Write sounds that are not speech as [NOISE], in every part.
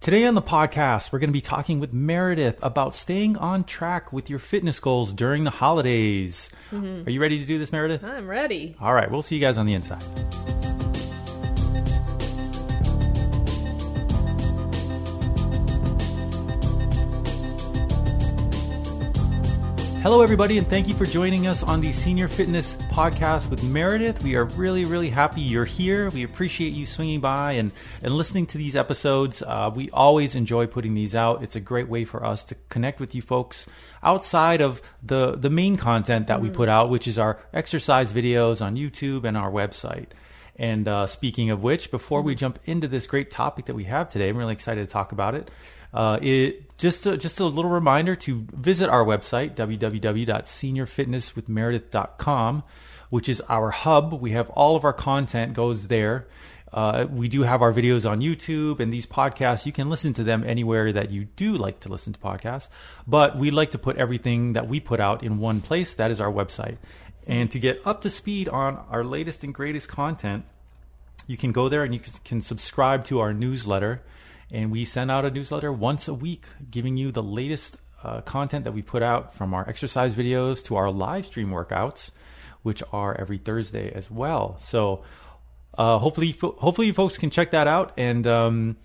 Today on the podcast, we're going to be talking with Meredith about staying on track with your fitness goals during the holidays. Mm-hmm. Are you ready to do this, Meredith? I'm ready. All right, we'll see you guys on the inside. Hello, everybody, and thank you for joining us on the Senior Fitness Podcast with Meredith. We are really, really happy you're here. We appreciate you swinging by and, and listening to these episodes. Uh, we always enjoy putting these out. It's a great way for us to connect with you folks outside of the, the main content that we put out, which is our exercise videos on YouTube and our website. And uh, speaking of which, before we jump into this great topic that we have today, I'm really excited to talk about it. Uh, it just a, just a little reminder to visit our website www.seniorfitnesswithmeredith.com, which is our hub. We have all of our content goes there. Uh, we do have our videos on YouTube and these podcasts. You can listen to them anywhere that you do like to listen to podcasts. But we like to put everything that we put out in one place. That is our website. And to get up to speed on our latest and greatest content, you can go there and you can- can subscribe to our newsletter. And we send out a newsletter once a week giving you the latest uh, content that we put out from our exercise videos to our live stream workouts, which are every Thursday as well. So uh, hopefully, hopefully, you folks can check that out. And um,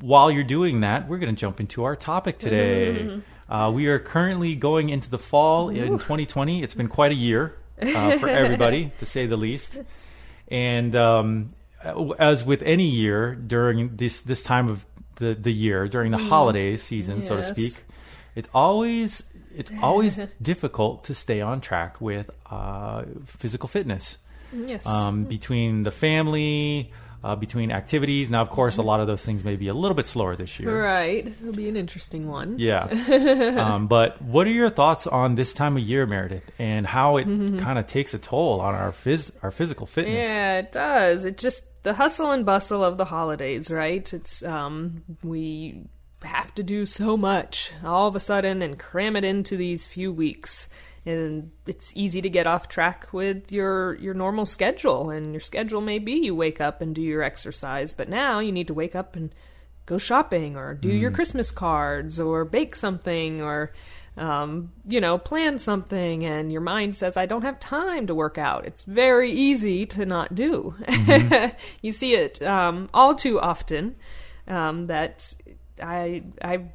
while you're doing that, we're going to jump into our topic today. [LAUGHS] Uh, we are currently going into the fall in 2020. It's been quite a year uh, for everybody, [LAUGHS] to say the least. And um, as with any year during this this time of the the year, during the holidays season, so to speak, it's always it's always [LAUGHS] difficult to stay on track with uh, physical fitness. Yes. um, between the family, uh, between activities. Now, of course, a lot of those things may be a little bit slower this year. right. It'll be an interesting one. Yeah. [LAUGHS] um, but what are your thoughts on this time of year, Meredith, and how it kind of takes a toll on our phys- our physical fitness? Yeah, it does. It just the hustle and bustle of the holidays, right? It's um we have to do so much all of a sudden and cram it into these few weeks. And it's easy to get off track with your your normal schedule and your schedule may be you wake up and do your exercise, but now you need to wake up and go shopping or do your Christmas cards or bake something or um, you know, plan something and your mind says, I don't have time to work out. It's very easy to not do. [LAUGHS] you see it um, all too often um, that I, I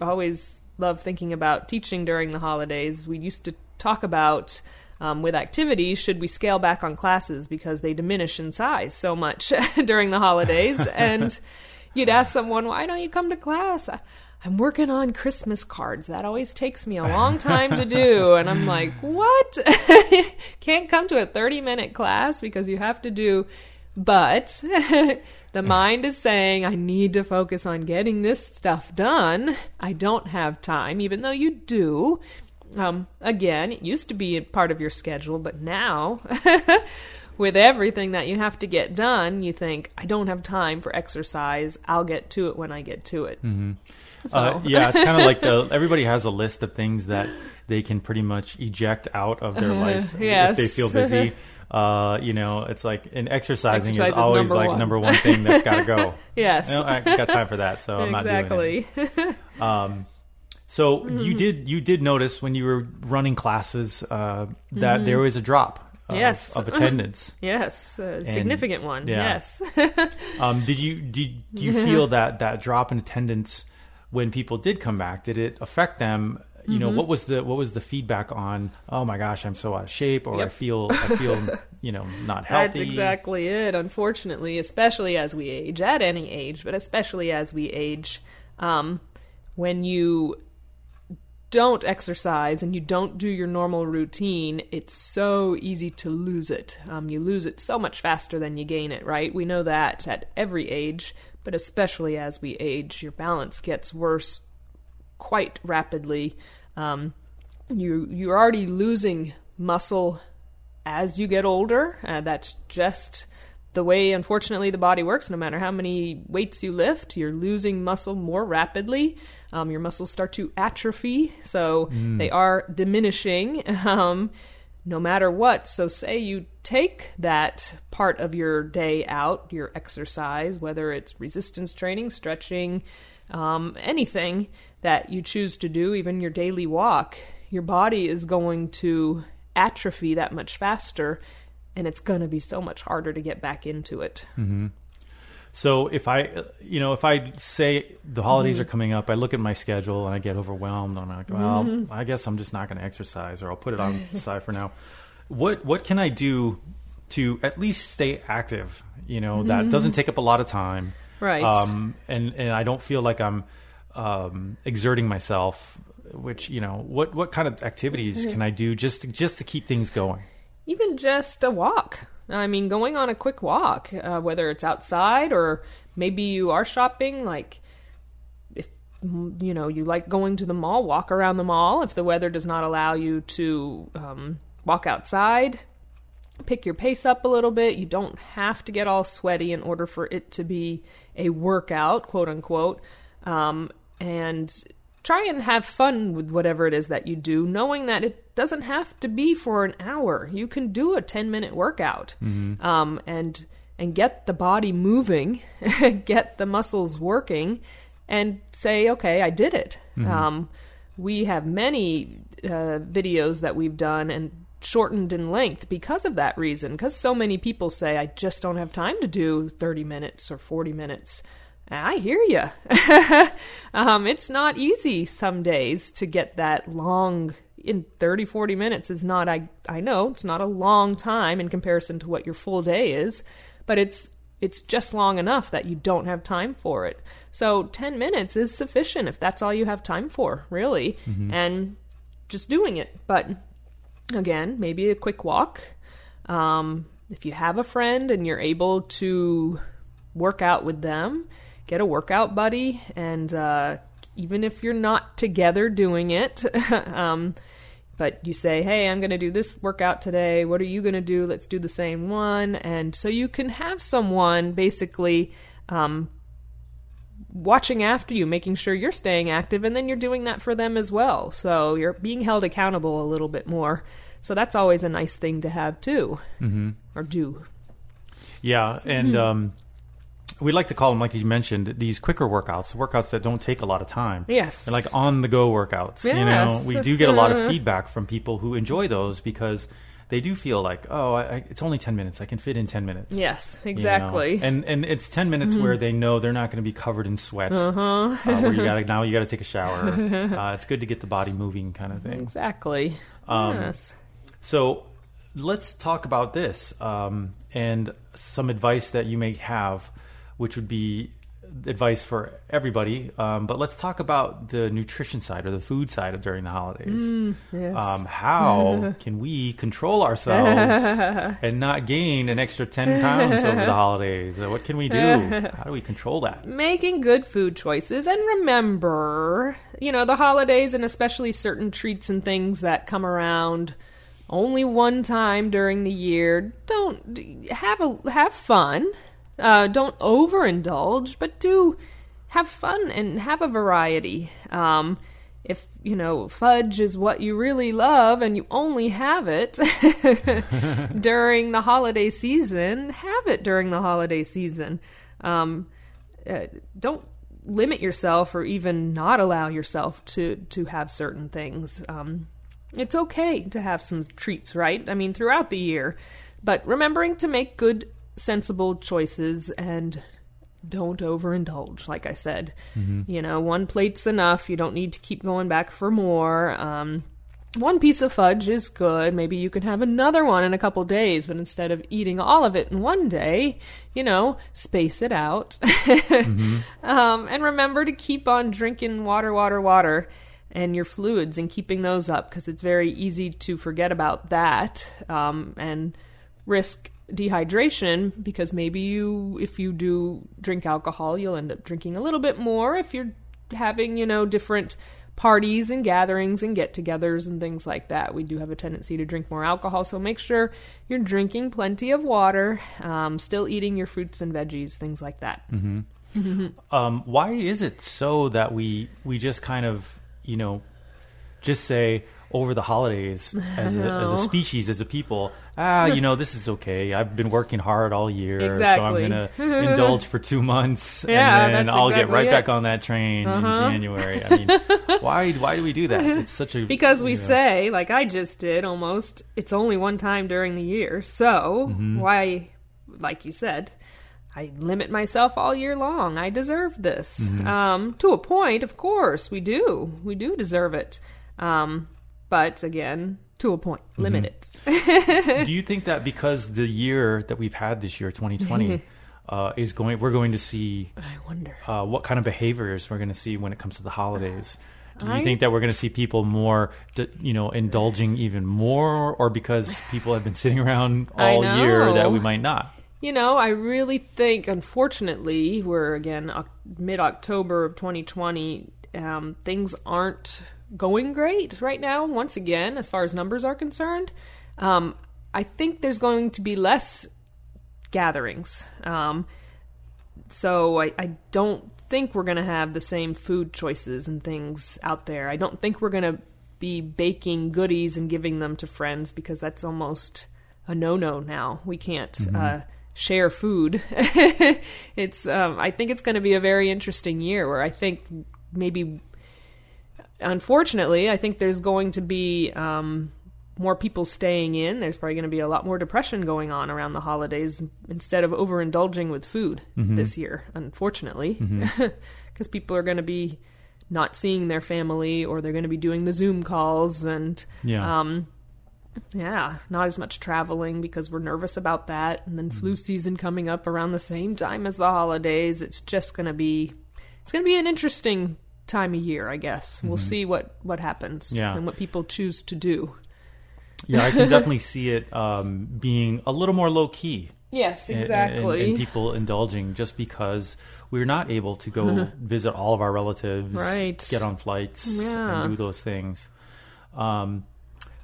always love thinking about teaching during the holidays. We used to talk about um, with activities, should we scale back on classes because they diminish in size so much [LAUGHS] during the holidays? [LAUGHS] and you'd ask someone, why don't you come to class? I- I'm working on Christmas cards. That always takes me a long time to do. And I'm like, what? [LAUGHS] Can't come to a 30 minute class because you have to do. But the mind is saying, I need to focus on getting this stuff done. I don't have time, even though you do. Um, again, it used to be a part of your schedule, but now, [LAUGHS] with everything that you have to get done, you think, I don't have time for exercise. I'll get to it when I get to it. Uh, yeah, it's kind of like [LAUGHS] the everybody has a list of things that they can pretty much eject out of their life if they feel busy. [LAUGHS] Uh, you know, it's like and exercising Exercise is is always number like one. number one thing that's got to go. Yes. No, I got time for that, so I'm not doing it. exactly. So Mm-hmm. you did you did notice when you were running classes uh, that there was a drop of, Mm-hmm. Yes. of attendance. [LAUGHS] yes. A significant one. yeah. Yes. [LAUGHS] Um, did you did do you feel [LAUGHS] that that drop in attendance when people did come back? Did it affect them? You Mm-hmm. know, what was the what was the feedback on? Oh my gosh, I'm so out of shape, or I feel I feel you know not healthy. That's exactly it. Unfortunately, especially as we age, at any age, but especially as we age, um, when you don't exercise and you don't do your normal routine, it's so easy to lose it. Um, you lose it so much faster than you gain it, right? We know that at every age, but especially as we age, your balance gets worse quite rapidly. Um, you you're already losing muscle as you get older. Uh, that's just the way, unfortunately, the body works. No matter how many weights you lift, you're losing muscle more rapidly. Um, your muscles start to atrophy, so they are diminishing. [LAUGHS] Um, no matter what. So, say you take that part of your day out, your exercise, whether it's resistance training, stretching, um, anything that you choose to do, even your daily walk, your body is going to atrophy that much faster and it's going to be so much harder to get back into it. Mm-hmm. So if I, you know, if I say the holidays mm-hmm. are coming up, I look at my schedule and I get overwhelmed. I'm like, well, mm-hmm. I guess I'm just not going to exercise, or I'll put it on the [LAUGHS] side for now. What what can I do to at least stay active? You know, that doesn't take up a lot of time, Right. Um, and and I don't feel like I'm um, exerting myself. Which you know, what what kind of activities can I do just to, just to keep things going? Even just a walk. I mean, going on a quick walk, uh, whether it's outside or maybe you are shopping, like if you know you like going to the mall, walk around the mall. If the weather does not allow you to um, walk outside, pick your pace up a little bit. You don't have to get all sweaty in order for it to be a workout, quote unquote. Um, and try and have fun with whatever it is that you do, knowing that it doesn't have to be for an hour. You can do a 10 minute workout um, and and get the body moving, [LAUGHS] get the muscles working, and say, okay, I did it. Um, we have many uh, videos that we've done and shortened in length because of that reason. Because so many people say, I just don't have time to do 30 minutes or 40 minutes. I hear you. [LAUGHS] um, it's not easy some days to get that long in 30 40 minutes is not I I know it's not a long time in comparison to what your full day is, but it's it's just long enough that you don't have time for it. So 10 minutes is sufficient if that's all you have time for, really. And just doing it. But again, maybe a quick walk. Um, if you have a friend and you're able to work out with them, get a workout buddy, and uh, even if you're not together doing it, [LAUGHS] um, but you say, "Hey, I'm going to do this workout today. What are you going to do? Let's do the same one." And so you can have someone basically um, watching after you, making sure you're staying active, and then you're doing that for them as well. So you're being held accountable a little bit more. So that's always a nice thing to have too, mm-hmm. or do. Yeah, and um, we like to call them, like you mentioned, these quicker workouts, workouts that don't take a lot of time. Yes. They're like on the go workouts. You know, Yes. we do get a lot of [LAUGHS] feedback from people who enjoy those because they do feel like, oh, I, I- it's only ten minutes. I can fit in ten minutes. Yes, you know? exactly. Mm-hmm. And and it's ten minutes where they know they're not going to be covered in sweat. Uh-huh. where you got to [LAUGHS] now you got to take a shower. [LAUGHS] uh, it's good to get the body moving, kind of thing. exactly. Um, yes. So let's talk about this um, and some advice that you may have, which would be advice for everybody. Um, but let's talk about the nutrition side or the food side of during the holidays. Mm, yes. Um, how [LAUGHS] can we control ourselves [LAUGHS] and not gain an extra 10 pounds over the holidays? Uh, What can we do? How do we control that? making good food choices and remember you know the holidays and especially certain treats and things that come around only one time during the year don't have a have fun uh, don't overindulge but do have fun and have a variety um, if you know fudge is what you really love and you only have it [LAUGHS] during the holiday season have it during the holiday season um, uh, don't limit yourself or even not allow yourself to to have certain things. Um, it's okay to have some treats, right? I mean, throughout the year, but remembering to make good, sensible choices and don't overindulge. Like I said, you know, one plate's enough. You don't need to keep going back for more. Um, one piece of fudge is good. Maybe you can have another one in a couple days, but instead of eating all of it in one day, you know, space it out. [LAUGHS] um, and remember to keep on drinking water, water, water, and your fluids and keeping those up because it's very easy to forget about that um, and risk dehydration because maybe you, if you do drink alcohol, you'll end up drinking a little bit more if you're having, you know, different parties and gatherings and get togethers and things like that. We do have a tendency to drink more alcohol, so make sure you're drinking plenty of water, um, still eating your fruits and veggies, things like that. [LAUGHS] Um, why is it so that we we just kind of you know just say, over the holidays [LAUGHS] as a, as a species, as a people. Ah, you know, this is okay. I've been working hard all year, Exactly. so I'm going [LAUGHS] to indulge for two months, Yeah, and then I'll get right back it. Uh-huh. on that train in January. I mean, [LAUGHS] why why do we do that? It's such a Because we you know, say, like I just did almost, it's only one time during the year. So Mm-hmm. why, like you said, I limit myself all year long. I deserve this. Mm-hmm. Um, to a point, of course, we do. We do deserve it. Um, but again, to a point, Mm-hmm. limit it. [LAUGHS] do you think that because the year that we've had this year, 2020, [LAUGHS] uh, is going, we're going to see I wonder. uh, what kind of behaviors we're going to see when it comes to the holidays. Do you I- think that we're going to see people more, you know, indulging even more, or because people have been sitting around [SIGHS] all year that we might not? You know, I really think, unfortunately, we're again mid October of 2020. Um, things aren't going great right now, once again, as far as numbers are concerned. Um, I think there's going to be less gatherings. Um, so I, I don't think we're going to have the same food choices and things out there. I don't think we're going to be baking goodies and giving them to friends because that's almost a no-no now. We can't uh, share food. [LAUGHS] it's um, I think it's going to be a very interesting year where I think maybe unfortunately, I think there's going to be um, more people staying in. There's probably going to be a lot more depression going on around the holidays instead of overindulging with food this year, unfortunately, [LAUGHS] because people are going to be not seeing their family or they're going to be doing the Zoom calls and Yeah. um, yeah, not as much traveling because we're nervous about that. And then flu season coming up around the same time as the holidays. It's just going to be it's going to be an interesting time of year, I guess. We'll see what what happens Yeah. and what people choose to do. yeah, I can [LAUGHS] definitely see it um, being a little more low key. Yes, and- exactly. And, and people indulging just because we're not able to go [LAUGHS] visit all of our relatives, Right. Get on flights Yeah. and do those things. Um,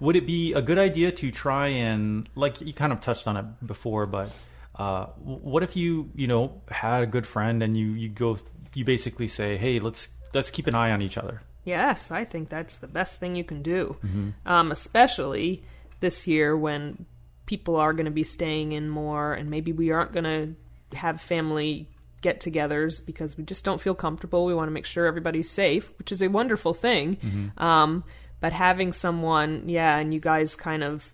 would it be a good idea to try and, like you kind of touched on it before, but uh, what if you, you know, had a good friend and you you go, you basically say, hey, let's let's keep an eye on each other. Yes, I think that's the best thing you can do. Mm-hmm. Um, especially this year when people are going to be staying in more, and maybe we aren't going to have family get togethers because we just don't feel comfortable. We want to make sure everybody's safe, which is a wonderful thing. Mm-hmm. Um, but having someone, yeah, and you guys kind of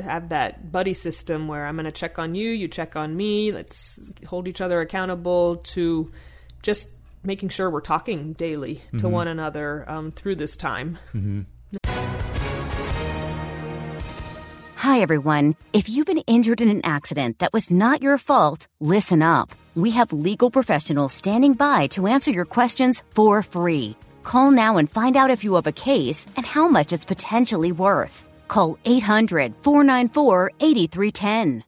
have that buddy system where I'm going to check on you, you check on me. Let's hold each other accountable to just making sure we're talking daily to one another um, through this time. Hi, everyone. If you've been injured in an accident that was not your fault, listen up. We have legal professionals standing by to answer your questions for free. Call now and find out if you have a case and how much it's potentially worth. Call 800 494 8310.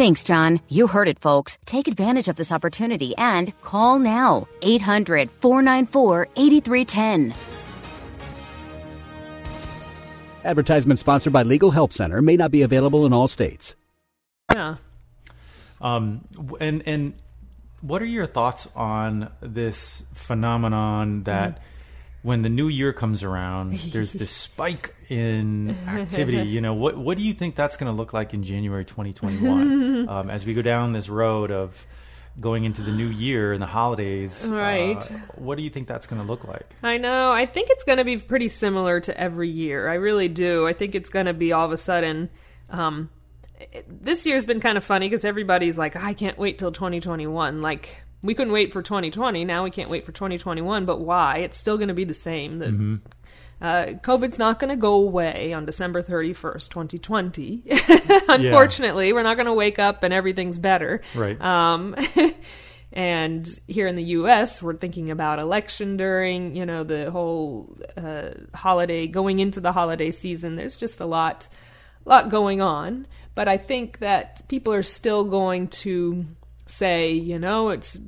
Thanks, John. You heard it, folks. Take advantage of this opportunity and call now. 800 494 8310. Advertisement sponsored by Legal Help Center may not be available in all states. Yeah. Um, and and what are your thoughts on this phenomenon that when the new year comes around, [LAUGHS] there's this spike in [LAUGHS] activity? You know, what what do you think that's going to look like in January 2021 [LAUGHS] um, as we go down this road of going into the new year and the holidays? uh, Right. what do you think that's going to look like? I know. I think it's going to be pretty similar to every year. I really do. I think it's going to be all of a sudden. Um, this year's been kind of funny because everybody's like, I can't wait till 2021. Like, we couldn't wait for 2020. Now we can't wait for 2021. But why? It's still going to be the same. The, uh, COVID's not going to go away on December 31st, 2020. [LAUGHS] Unfortunately, we're not going to wake up and everything's better. Right. Um, [LAUGHS] and here in the U.S., we're thinking about election during, you know, the whole uh, holiday, going into the holiday season. There's just a lot lot going on. But I think that people are still going to say, you know, it's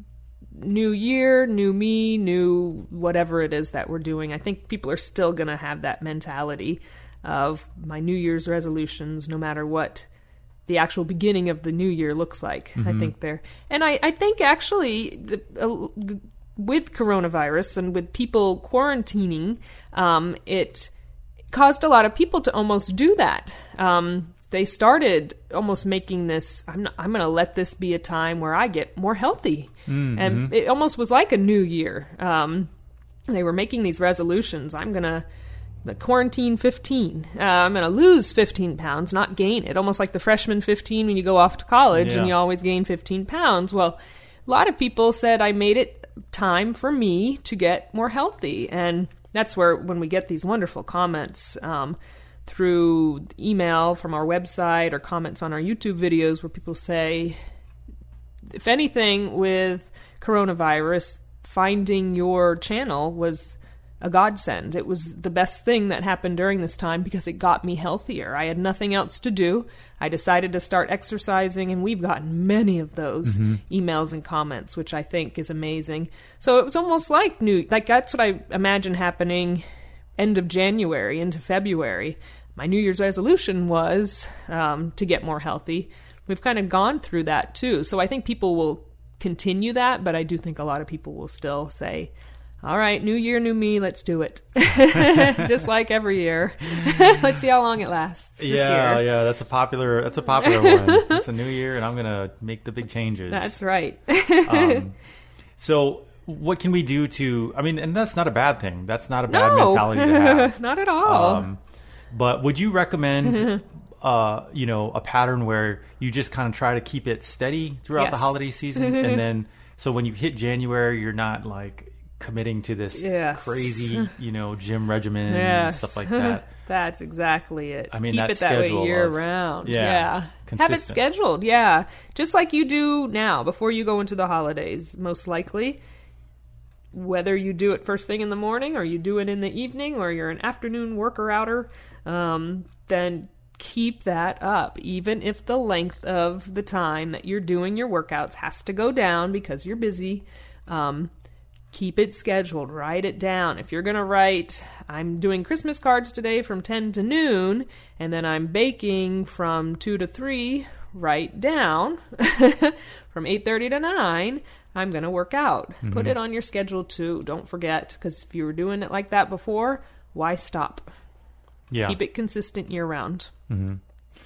new year, new me, new whatever it is that we're doing. I think people are still going to have that mentality of my New Year's resolutions, no matter what the actual beginning of the new year looks like. I think there, and I, I think actually the, uh, with coronavirus and with people quarantining, um, it caused a lot of people to almost do that. Um, they started almost making this. I'm not, I'm going to let this be a time where I get more healthy, and it almost was like a new year. Um, they were making these resolutions. I'm going to the quarantine 15. Uh, I'm going to lose 15 pounds, not gain it. Almost like the freshman 15 when you go off to college Yeah. and you always gain 15 pounds. Well, a lot of people said I made it time for me to get more healthy. And that's where, when we get these wonderful comments um, through email from our website or comments on our YouTube videos where people say, if anything, with coronavirus, finding your channel was a godsend. It was the best thing that happened during this time because it got me healthier. I had nothing else to do. I decided to start exercising, and we've gotten many of those mm-hmm. emails and comments, which I think is amazing. So it was almost like new, like that's what I imagine happening end of January into February. My New Year's resolution was um, to get more healthy. We've kind of gone through that too. So I think people will continue that, but I do think a lot of people will still say, all right, new year, new me, let's do it. [LAUGHS] Just like every year. [LAUGHS] let's see how long it lasts this yeah, year. yeah, that's a popular. That's a popular one. It's a new year, and I'm gonna make the big changes. That's right. um, [LAUGHS] so, what can we do to? I mean, and that's not a bad thing. That's not a bad no, mentality to [LAUGHS] have. not at all. Um, but would you recommend, [LAUGHS] uh, you know, a pattern where you just kind of try to keep it steady throughout the holiday season, [LAUGHS] and then so when you hit January, you're not like committing to this Yes. crazy, you know, gym regimen and stuff like that. That's exactly it. I mean, keep that it that way year of- round. yeah, Yeah. Have it scheduled. Yeah. Just like you do now before you go into the holidays, most likely. Whether you do it first thing in the morning or you do it in the evening or you're an afternoon worker outer, um, then keep that up, even if the length of the time that you're doing your workouts has to go down because you're busy. Um, keep it scheduled write it down if you're going to write i'm doing christmas cards today from 10 to noon and then i'm baking from 2 to 3 write down [LAUGHS] from 8.30 to 9 i'm going to work out put it on your schedule too don't forget because if you were doing it like that before why stop Yeah, keep it consistent year round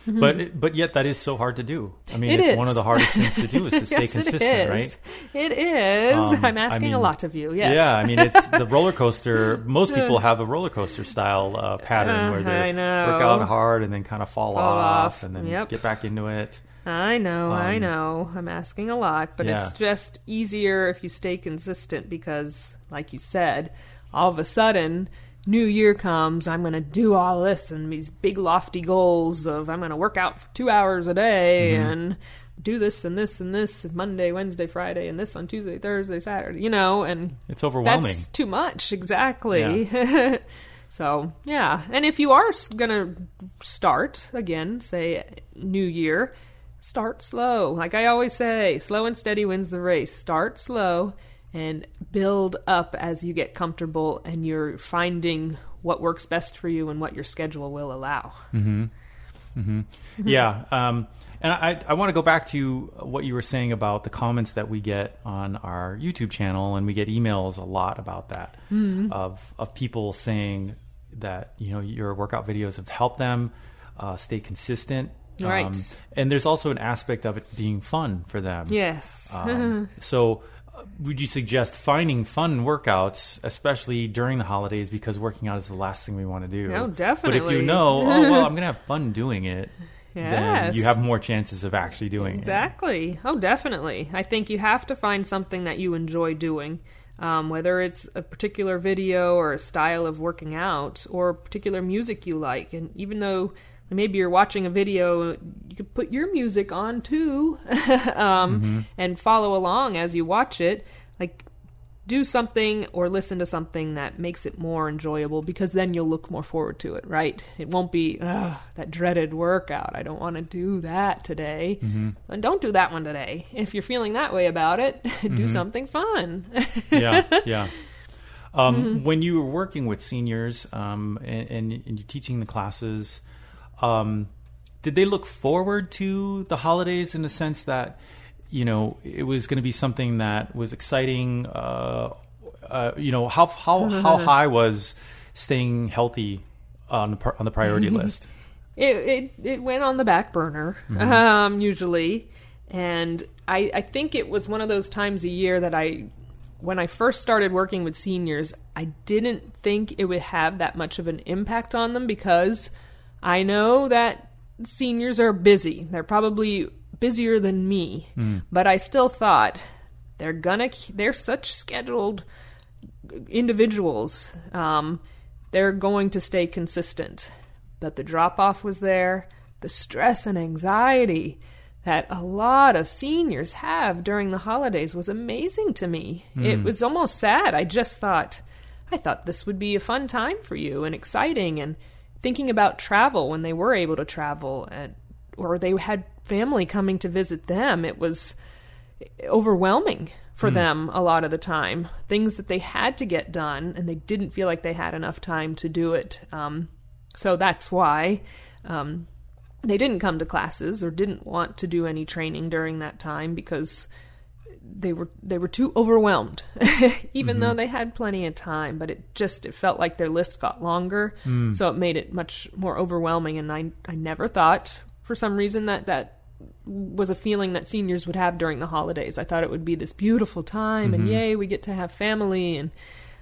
but but yet that is so hard to do. I mean, It it's is. one of the hardest things to do is to [LAUGHS] stay yes consistent, it right? it is Um, i'm I asking a lot of you yes Yeah, I mean, it's the [LAUGHS] roller coaster. Most people have a roller coaster style uh, pattern where Uh, they work out hard and then kind of fall, Fall off, off. and then Yep. get back into it. I know, I Um, know. I'm asking a lot, but Yeah. it's just easier if you stay consistent because, like you said, all of a sudden, New Year comes, I'm going to do all this and these big lofty goals of I'm going to work out for two hours a day Mm-hmm. and do this and this and this Monday, Wednesday, Friday, and this on Tuesday, Thursday, Saturday, you know, and It's overwhelming. that's too much, exactly. [LAUGHS] so, yeah. And if you are going to start, again, say New Year, start slow. Like I always say, slow and steady wins the race. Start slow and build up as you get comfortable and you're finding what works best for you and what your schedule will allow. Mm-hmm. Mm-hmm. Yeah, um, and I, I want to go back to what you were saying about the comments that we get on our YouTube channel, and we get emails a lot about that of of people saying that you know your workout videos have helped them uh, stay consistent. Right. and there's also an aspect of it being fun for them. Yes. Um, [LAUGHS] so, uh, would you suggest finding fun workouts, especially during the holidays, because working out is the last thing we want to do? Oh, definitely. But if you know, oh well, I'm [LAUGHS] gonna have fun doing it, then you have more chances of actually doing it. Exactly. Oh, definitely. I think you have to find something that you enjoy doing, um, whether it's a particular video or a style of working out or particular music you like. And even though maybe you're watching a video, you could put your music on too [LAUGHS] um, and follow along as you watch it. Like, do something or listen to something that makes it more enjoyable because then you'll look more forward to it, right? It won't be that dreaded workout. I don't want to do that today. Mm-hmm. And don't do that one today. If you're feeling that way about it, [LAUGHS] do Mm-hmm. something fun. yeah, yeah. [LAUGHS] Um, Mm-hmm. When you were working with seniors um, and, and you're teaching the classes, um, did they look forward to the holidays in the sense that you know it was going to be something that was exciting? Uh, uh, you know how how [LAUGHS] how high was staying healthy on the, on the priority [LAUGHS] list? it, it it went on the back burner Mm-hmm. um, usually, and I I think it was one of those times a year that I when I first started working with seniors, I didn't think it would have that much of an impact on them because I know that seniors are busy. They're probably busier than me, but I still thought they're gonna they're such scheduled individuals. Um, they're going to stay consistent. But the drop off was there, the stress and anxiety that a lot of seniors have during the holidays was amazing to me. It was almost sad. I just thought, I thought this would be a fun time for you and exciting and thinking about travel when they were able to travel and or they had family coming to visit them. It was overwhelming for them a lot of the time. Things that they had to get done, and they didn't feel like they had enough time to do it. Um, so that's why um, they didn't come to classes or didn't want to do any training during that time because they were they were too overwhelmed [LAUGHS] even though mm-hmm. they had plenty of time but it just it felt like their list got longer. Mm. So it made it much more overwhelming. And I I never thought for some reason that that was a feeling that seniors would have during the holidays. I thought it would be this beautiful time and mm-hmm. yay, we get to have family. And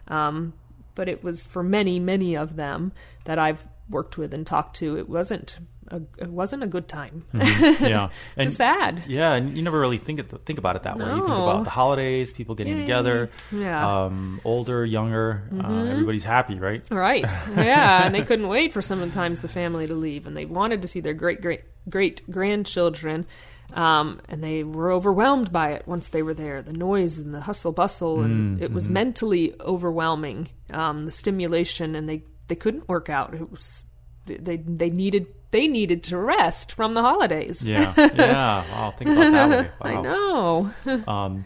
um but it was for many many of them that I've worked with and talked to it wasn't a, it wasn't a good time. yeah, [LAUGHS] and sad. Yeah, and you never really think it, think about it that way. You think about the holidays, people getting Yeah, together, yeah. um, older, younger, uh, everybody's happy, right? Right. [LAUGHS] Yeah, and they couldn't wait for sometimes the family to leave, and they wanted to see their great great great grandchildren, um, and they were overwhelmed by it once they were there. The noise and the hustle bustle, and it was mentally overwhelming. Um, the stimulation, and they they couldn't work out. It was they they needed they needed to rest from the holidays. Yeah, yeah. Wow, think about that way. [LAUGHS] I know. [LAUGHS] Um,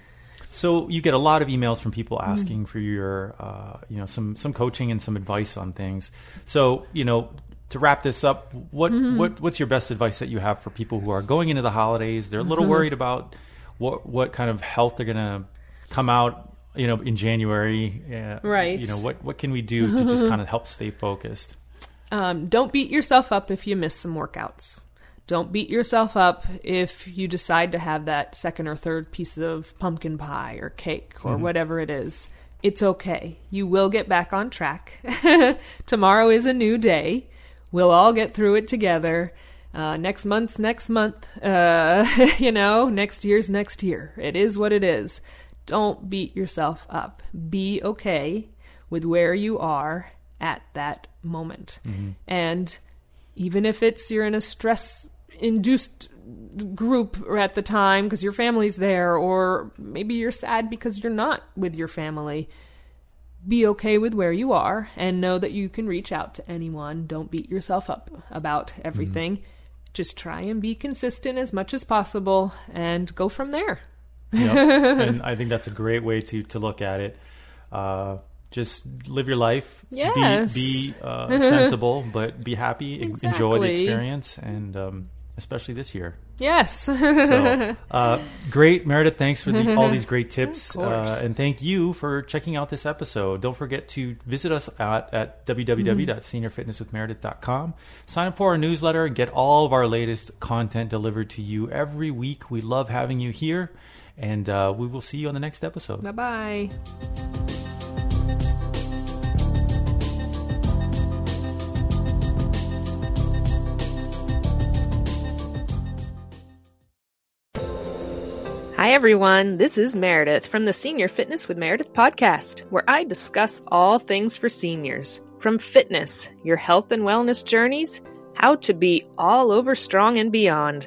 so you get a lot of emails from people asking for your, uh, you know, some some coaching and some advice on things. So you know, to wrap this up, what Mm-hmm. what what's your best advice that you have for people who are going into the holidays? They're a little Mm-hmm. worried about what what kind of health they're going to come out, you know, in January. Uh, Right. You know, what what can we do to just kind of help stay focused? [LAUGHS] Um, don't beat yourself up if you miss some workouts. Don't beat yourself up if you decide to have that second or third piece of pumpkin pie or cake or whatever it is. It's okay. You will get back on track. [LAUGHS] Tomorrow is a new day. We'll all get through it together. Uh, next month's next month. Uh, [LAUGHS] you know, next year's next year. It is what it is. Don't beat yourself up. Be okay with where you are at that moment. Mm-hmm. And even if it's you're in a stress induced group at the time because your family's there, or maybe you're sad because you're not with your family, be okay with where you are and know that you can reach out to anyone. Don't beat yourself up about everything. Mm-hmm. Just try and be consistent as much as possible and go from there. Yep. [LAUGHS] and I think that's a great way to to look at it. Uh, just live your life. Yes. Be, be uh, [LAUGHS] sensible, but be happy. en- Enjoy the experience, and um, especially this year. Yes. So, uh, great, Meredith. Thanks for [LAUGHS] all these great tips, uh, and thank you for checking out this episode. Don't forget to visit us at, at www.seniorfitnesswithmeredith.com. Sign up for our newsletter and get all of our latest content delivered to you every week. We love having you here, and uh, we will see you on the next episode. bye bye. Hi, everyone. This is Meredith from the Senior Fitness with Meredith podcast, where I discuss all things for seniors from fitness, your health and wellness journeys, how to be all over strong and beyond.